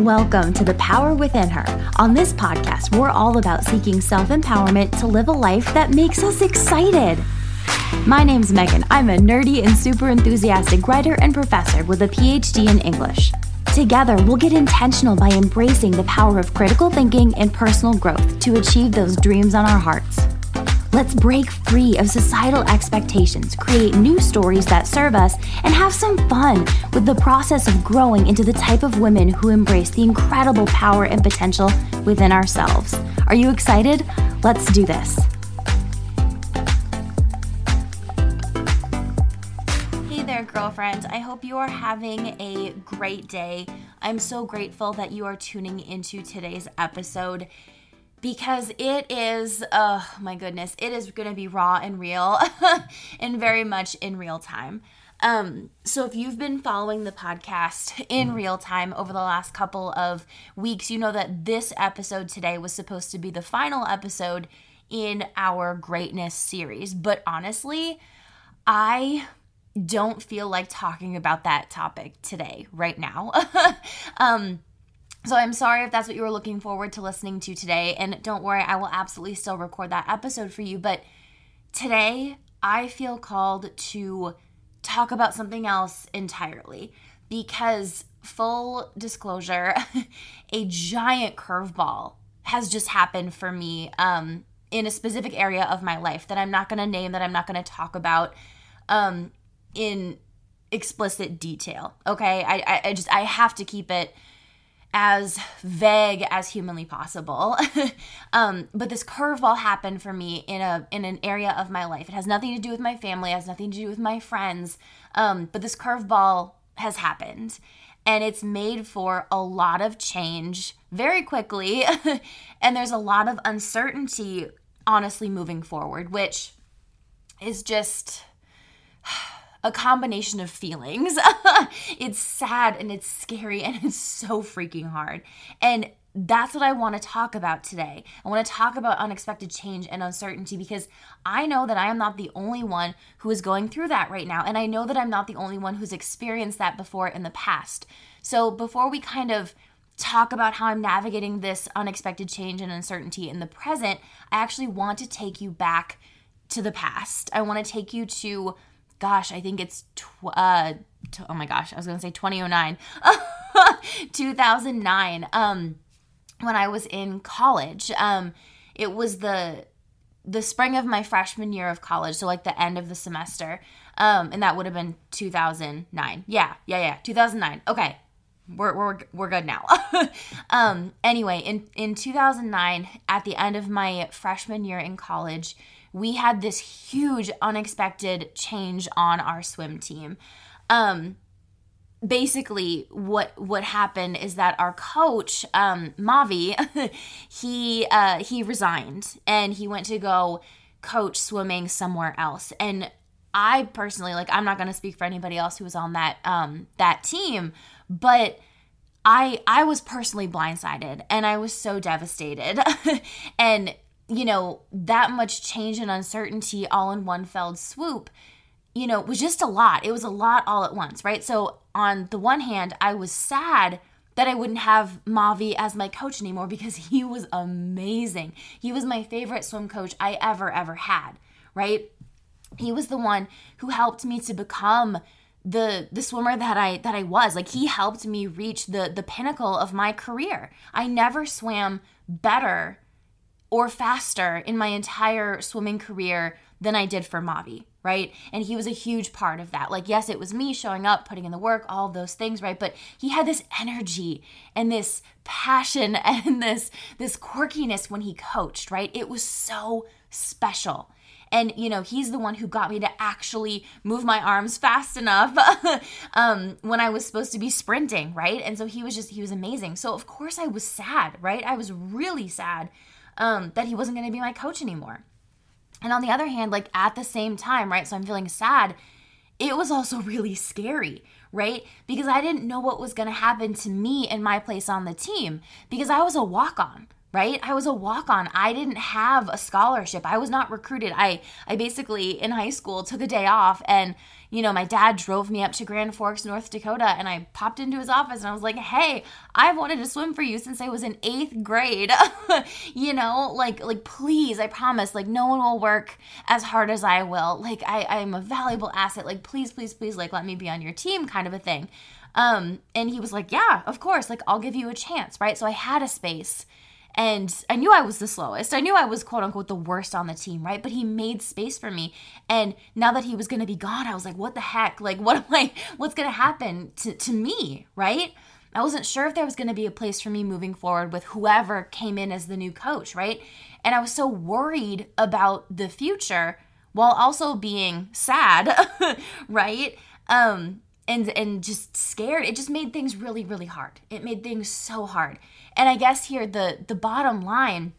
Welcome to The Power Within Her. On this podcast, we're all about seeking self empowerment to live a life that makes us excited. My name's Megan. I'm a nerdy and super enthusiastic writer and professor with a PhD in English. Together, we'll get intentional by embracing the power of critical thinking and personal growth to achieve those dreams on our hearts. Let's break free of societal expectations, create new stories that serve us, and have some fun with the process of growing into the type of women who embrace the incredible power and potential within ourselves. Are you excited? Let's do this. Hey there, girlfriend. I hope you are having a great day. I'm so grateful that you are tuning into today's episode because it is, oh my goodness, it is going to be raw and real and very much in real time. Um, so if you've been following the podcast in real time over the last couple of weeks, you know that this episode today was supposed to be the final episode in our greatness series. But honestly, I don't feel like talking about that topic today, right now. um, so I'm sorry if that's what you were looking forward to listening to today. And don't worry, I will absolutely still record that episode for you. But today, I feel called to talk about something else entirely because, full disclosure, a giant curveball has just happened for me um, in a specific area of my life that I'm not going to name, that I'm not going to talk about um, in explicit detail. Okay. I, I, I just, I have to keep it as vague as humanly possible. um, but this curveball happened for me in a in an area of my life. It has nothing to do with my family, it has nothing to do with my friends. Um, but this curveball has happened. And it's made for a lot of change very quickly. and there's a lot of uncertainty, honestly, moving forward, which is just a combination of feelings. it's sad and it's scary and it's so freaking hard. And that's what I want to talk about today. I want to talk about unexpected change and uncertainty because I know that I am not the only one who is going through that right now. And I know that I'm not the only one who's experienced that before in the past. So before we kind of talk about how I'm navigating this unexpected change and uncertainty in the present, I actually want to take you back to the past. I want to take you to gosh, I think it's tw- uh t- oh my gosh, I was going to say 2009. 2009 um when I was in college. Um it was the the spring of my freshman year of college, so like the end of the semester. Um and that would have been 2009. Yeah, yeah, yeah, 2009. Okay. We're, we're, we're good now. um, anyway, in, in 2009, at the end of my freshman year in college, we had this huge unexpected change on our swim team. Um, basically what what happened is that our coach um Mavi he uh he resigned and he went to go coach swimming somewhere else and I personally like I'm not going to speak for anybody else who was on that um that team but I I was personally blindsided and I was so devastated and you know, that much change and uncertainty all in one felled swoop, you know, was just a lot. It was a lot all at once, right? So, on the one hand, I was sad that I wouldn't have Mavi as my coach anymore because he was amazing. He was my favorite swim coach I ever, ever had, right? He was the one who helped me to become the the swimmer that I that I was. Like he helped me reach the the pinnacle of my career. I never swam better or faster in my entire swimming career than I did for Mavi, right? And he was a huge part of that. Like, yes, it was me showing up, putting in the work, all those things, right? But he had this energy and this passion and this this quirkiness when he coached, right? It was so special. And you know, he's the one who got me to actually move my arms fast enough um, when I was supposed to be sprinting, right? And so he was just he was amazing. So of course I was sad, right? I was really sad um, that he wasn't going to be my coach anymore. And on the other hand, like at the same time, right? So I'm feeling sad. It was also really scary, right? Because I didn't know what was going to happen to me in my place on the team because I was a walk on, right? I was a walk-on. I didn't have a scholarship. I was not recruited. I I basically in high school took a day off and you know, my dad drove me up to Grand Forks, North Dakota, and I popped into his office and I was like, "Hey, I've wanted to swim for you since I was in 8th grade." you know, like like please, I promise, like no one will work as hard as I will. Like I I'm a valuable asset. Like please, please, please like let me be on your team kind of a thing. Um and he was like, "Yeah, of course. Like I'll give you a chance." Right? So I had a space and I knew I was the slowest. I knew I was quote unquote the worst on the team, right? But he made space for me. And now that he was going to be gone, I was like, what the heck? Like, what am I, what's going to happen to, to me, right? I wasn't sure if there was going to be a place for me moving forward with whoever came in as the new coach, right? And I was so worried about the future while also being sad, right? Um, and and just scared. It just made things really really hard. It made things so hard. And i guess here the the bottom line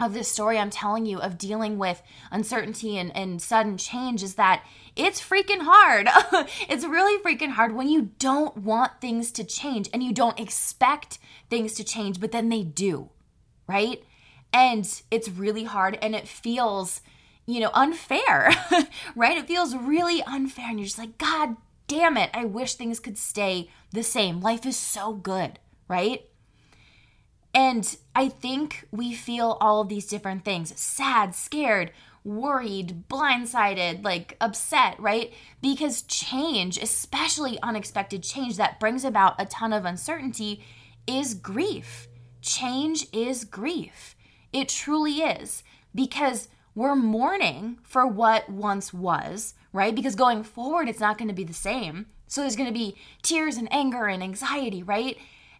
of this story i'm telling you of dealing with uncertainty and, and sudden change is that it's freaking hard. It's really freaking hard when you don't want things to change and you don't expect things to change but then they do right? And it's really hard and it feels you know unfair right? It feels really unfair and you're just like god damn it, I wish things could stay the same. Life is so good, right? And I think we feel all of these different things sad, scared, worried, blindsided, like upset, right? Because change, especially unexpected change that brings about a ton of uncertainty, is grief. Change is grief. It truly is. Because we're mourning for what once was, right? Because going forward, it's not going to be the same. So there's going to be tears and anger and anxiety, right?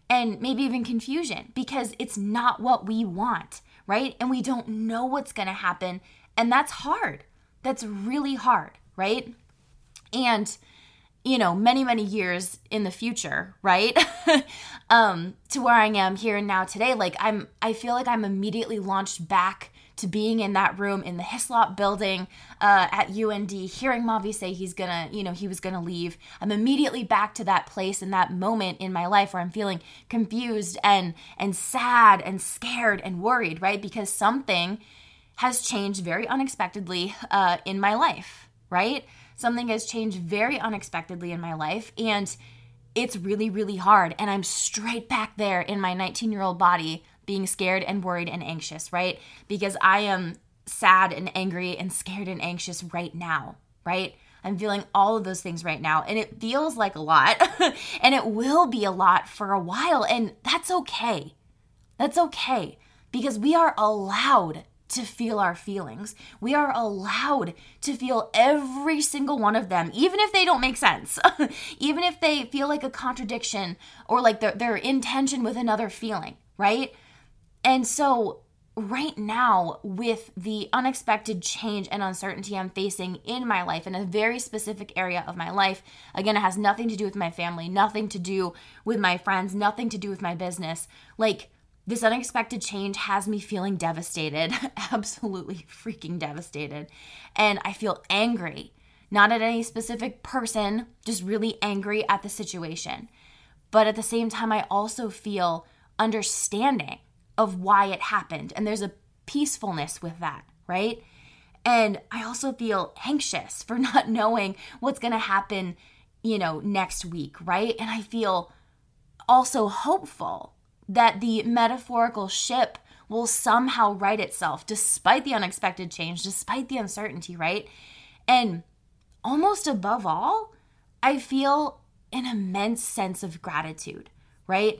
And maybe even confusion because it's not what we want, right? And we don't know what's going to happen. And that's hard. That's really hard, right? And, you know, many, many years in the future, right? um, to where I am here and now today, like I'm, I feel like I'm immediately launched back to being in that room in the Hyslop building uh, at UND, hearing Mavi say he's gonna, you know, he was gonna leave. I'm immediately back to that place and that moment in my life where I'm feeling confused and and sad and scared and worried, right? Because something has changed very unexpectedly uh, in my life, right? Something has changed very unexpectedly in my life, and it's really, really hard. And I'm straight back there in my 19 year old body being scared and worried and anxious, right? Because I am sad and angry and scared and anxious right now, right? I'm feeling all of those things right now, and it feels like a lot, and it will be a lot for a while, and that's okay. That's okay because we are allowed to feel our feelings. We are allowed to feel every single one of them, even if they don't make sense, even if they feel like a contradiction or like they're, in tension with another feeling, right? And so, right now, with the unexpected change and uncertainty I'm facing in my life, in a very specific area of my life, again, it has nothing to do with my family, nothing to do with my friends, nothing to do with my business. Like, this unexpected change has me feeling devastated, absolutely freaking devastated. And I feel angry, not at any specific person, just really angry at the situation. But at the same time, I also feel understanding of why it happened. And there's a peacefulness with that, right? And I also feel anxious for not knowing what's going to happen, you know, next week, right? And I feel also hopeful that the metaphorical ship will somehow right itself despite the unexpected change, despite the uncertainty, right? And almost above all, I feel an immense sense of gratitude, right?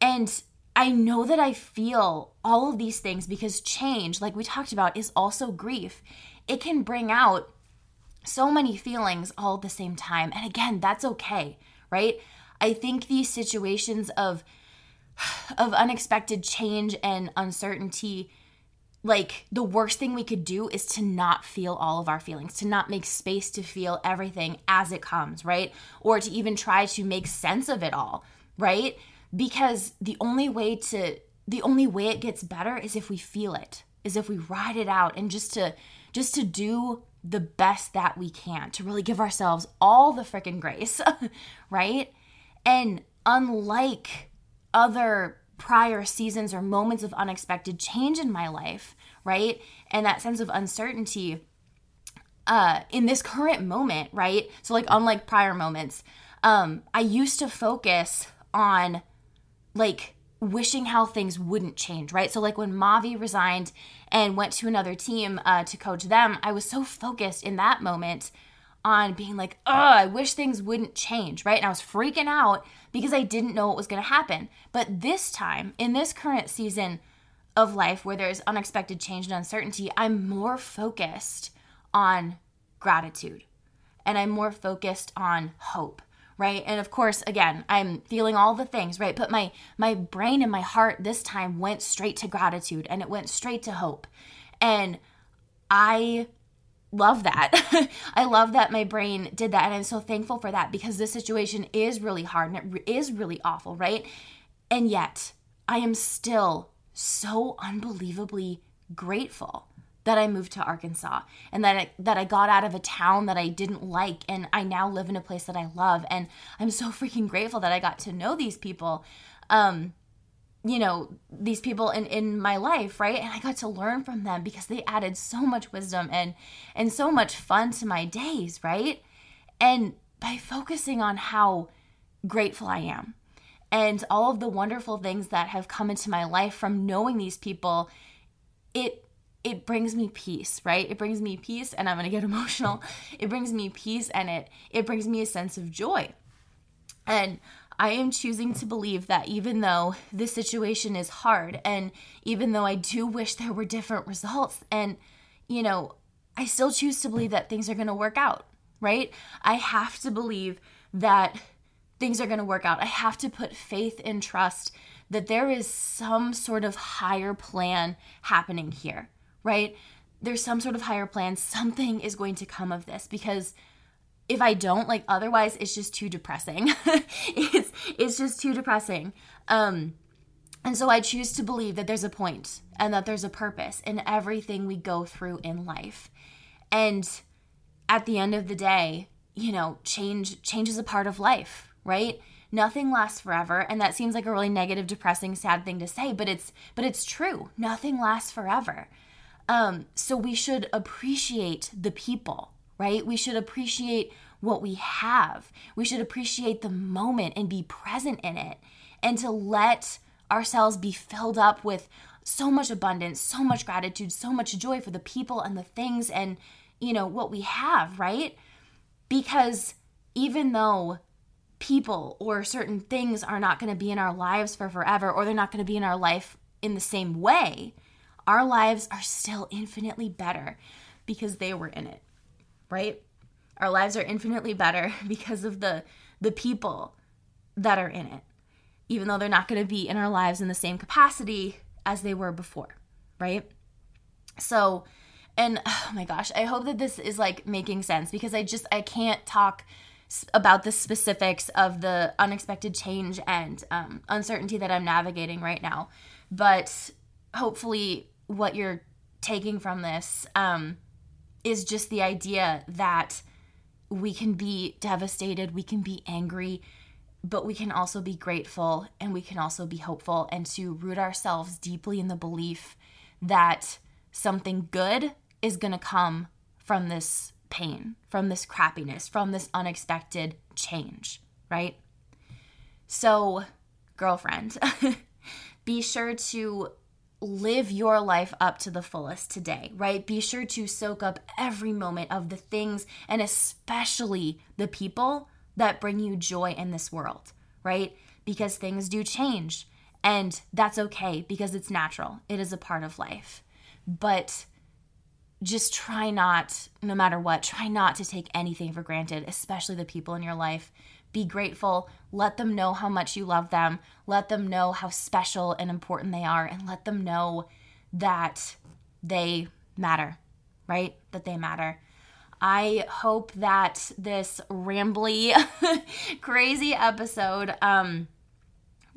And I know that I feel all of these things because change, like we talked about, is also grief. It can bring out so many feelings all at the same time. And again, that's okay, right? I think these situations of of unexpected change and uncertainty like the worst thing we could do is to not feel all of our feelings, to not make space to feel everything as it comes, right? Or to even try to make sense of it all, right? Because the only way to the only way it gets better is if we feel it is if we ride it out and just to just to do the best that we can to really give ourselves all the freaking grace right and unlike other prior seasons or moments of unexpected change in my life, right? And that sense of uncertainty uh in this current moment, right? So like unlike prior moments, um I used to focus on like wishing how things wouldn't change, right? So like when Mavi resigned and went to another team uh, to coach them, I was so focused in that moment on being like, oh, I wish things wouldn't change, right? And I was freaking out because I didn't know what was going to happen. But this time, in this current season of life where there's unexpected change and uncertainty, I'm more focused on gratitude and I'm more focused on hope right? And of course again i'm feeling all the things right? But my my brain and my heart this time went straight to gratitude and it went straight to hope. And i love that. I love that my brain did that and i'm so thankful for that because this situation is really hard and it is really awful right? And yet i am still so unbelievably grateful that I moved to Arkansas and that I, that I got out of a town that I didn't like and I now live in a place that I love and I'm so freaking grateful that I got to know these people um you know these people in in my life right? And I got to learn from them because they added so much wisdom and and so much fun to my days right? And by focusing on how grateful I am and all of the wonderful things that have come into my life from knowing these people it it brings me peace, right? It brings me peace and I'm going to get emotional. It brings me peace and it it brings me a sense of joy. And I am choosing to believe that even though this situation is hard and even though I do wish there were different results and you know, I still choose to believe that things are going to work out, right? I have to believe that things are going to work out. I have to put faith and trust that there is some sort of higher plan happening here right? There's some sort of higher plan. Something is going to come of this because if I don't, like otherwise it's just too depressing. it's it's just too depressing. Um and so I choose to believe that there's a point and that there's a purpose in everything we go through in life. And at the end of the day, you know, change change is a part of life, right? Nothing lasts forever, and that seems like a really negative, depressing, sad thing to say, but it's but it's true. Nothing lasts forever. Um, so we should appreciate the people, right? We should appreciate what we have. We should appreciate the moment and be present in it and to let ourselves be filled up with so much abundance, so much gratitude, so much joy for the people and the things and, you know, what we have, right? Because even though people or certain things are not going to be in our lives for forever or they're not going to be in our life in the same way, our lives are still infinitely better because they were in it, right? Our lives are infinitely better because of the the people that are in it, even though they're not going to be in our lives in the same capacity as they were before, right? So, and oh my gosh, I hope that this is like making sense because I just I can't talk about the specifics of the unexpected change and um, uncertainty that I'm navigating right now, but hopefully what you're taking from this um, is just the idea that we can be devastated, we can be angry, but we can also be grateful and we can also be hopeful and to root ourselves deeply in the belief that something good is going to come from this pain, from this crappiness, from this unexpected change, right? So, girlfriend, be sure to live your life up to the fullest today, right? Be sure to soak up every moment of the things and especially the people that bring you joy in this world, right? Because things do change and that's okay because it's natural. It is a part of life. But just try not, no matter what, try not to take anything for granted, especially the people in your life be grateful. Let them know how much you love them. Let them know how special and important they are. And let them know that they matter, right? That they matter. I hope that this rambly, crazy episode um,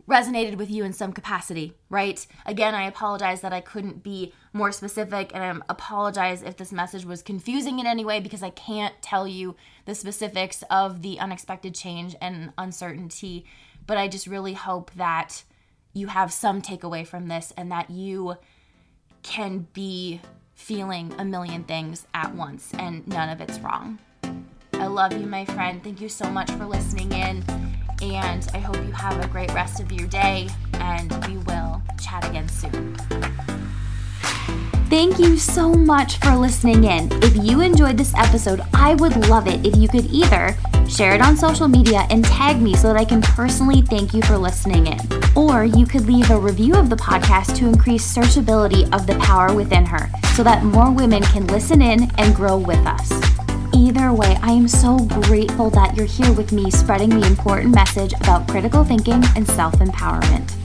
resonated with you in some capacity, right? Again, I apologize that I couldn't be more specific, and I apologize if this message was confusing in any way because I can't tell you the specifics of the unexpected change and uncertainty. But I just really hope that you have some takeaway from this and that you can be feeling a million things at once and none of it's wrong. I love you, my friend. Thank you so much for listening in. And I hope you have a great rest of your day. And we will chat again soon. Thank you so much for listening in. If you enjoyed this episode, I would love it if you could either share it on social media and tag me so that I can personally thank you for listening in. Or you could leave a review of the podcast to increase searchability of the power within her so that more women can listen in and grow with us. Either way, I am so grateful that you're here with me spreading the important message about critical thinking and self empowerment.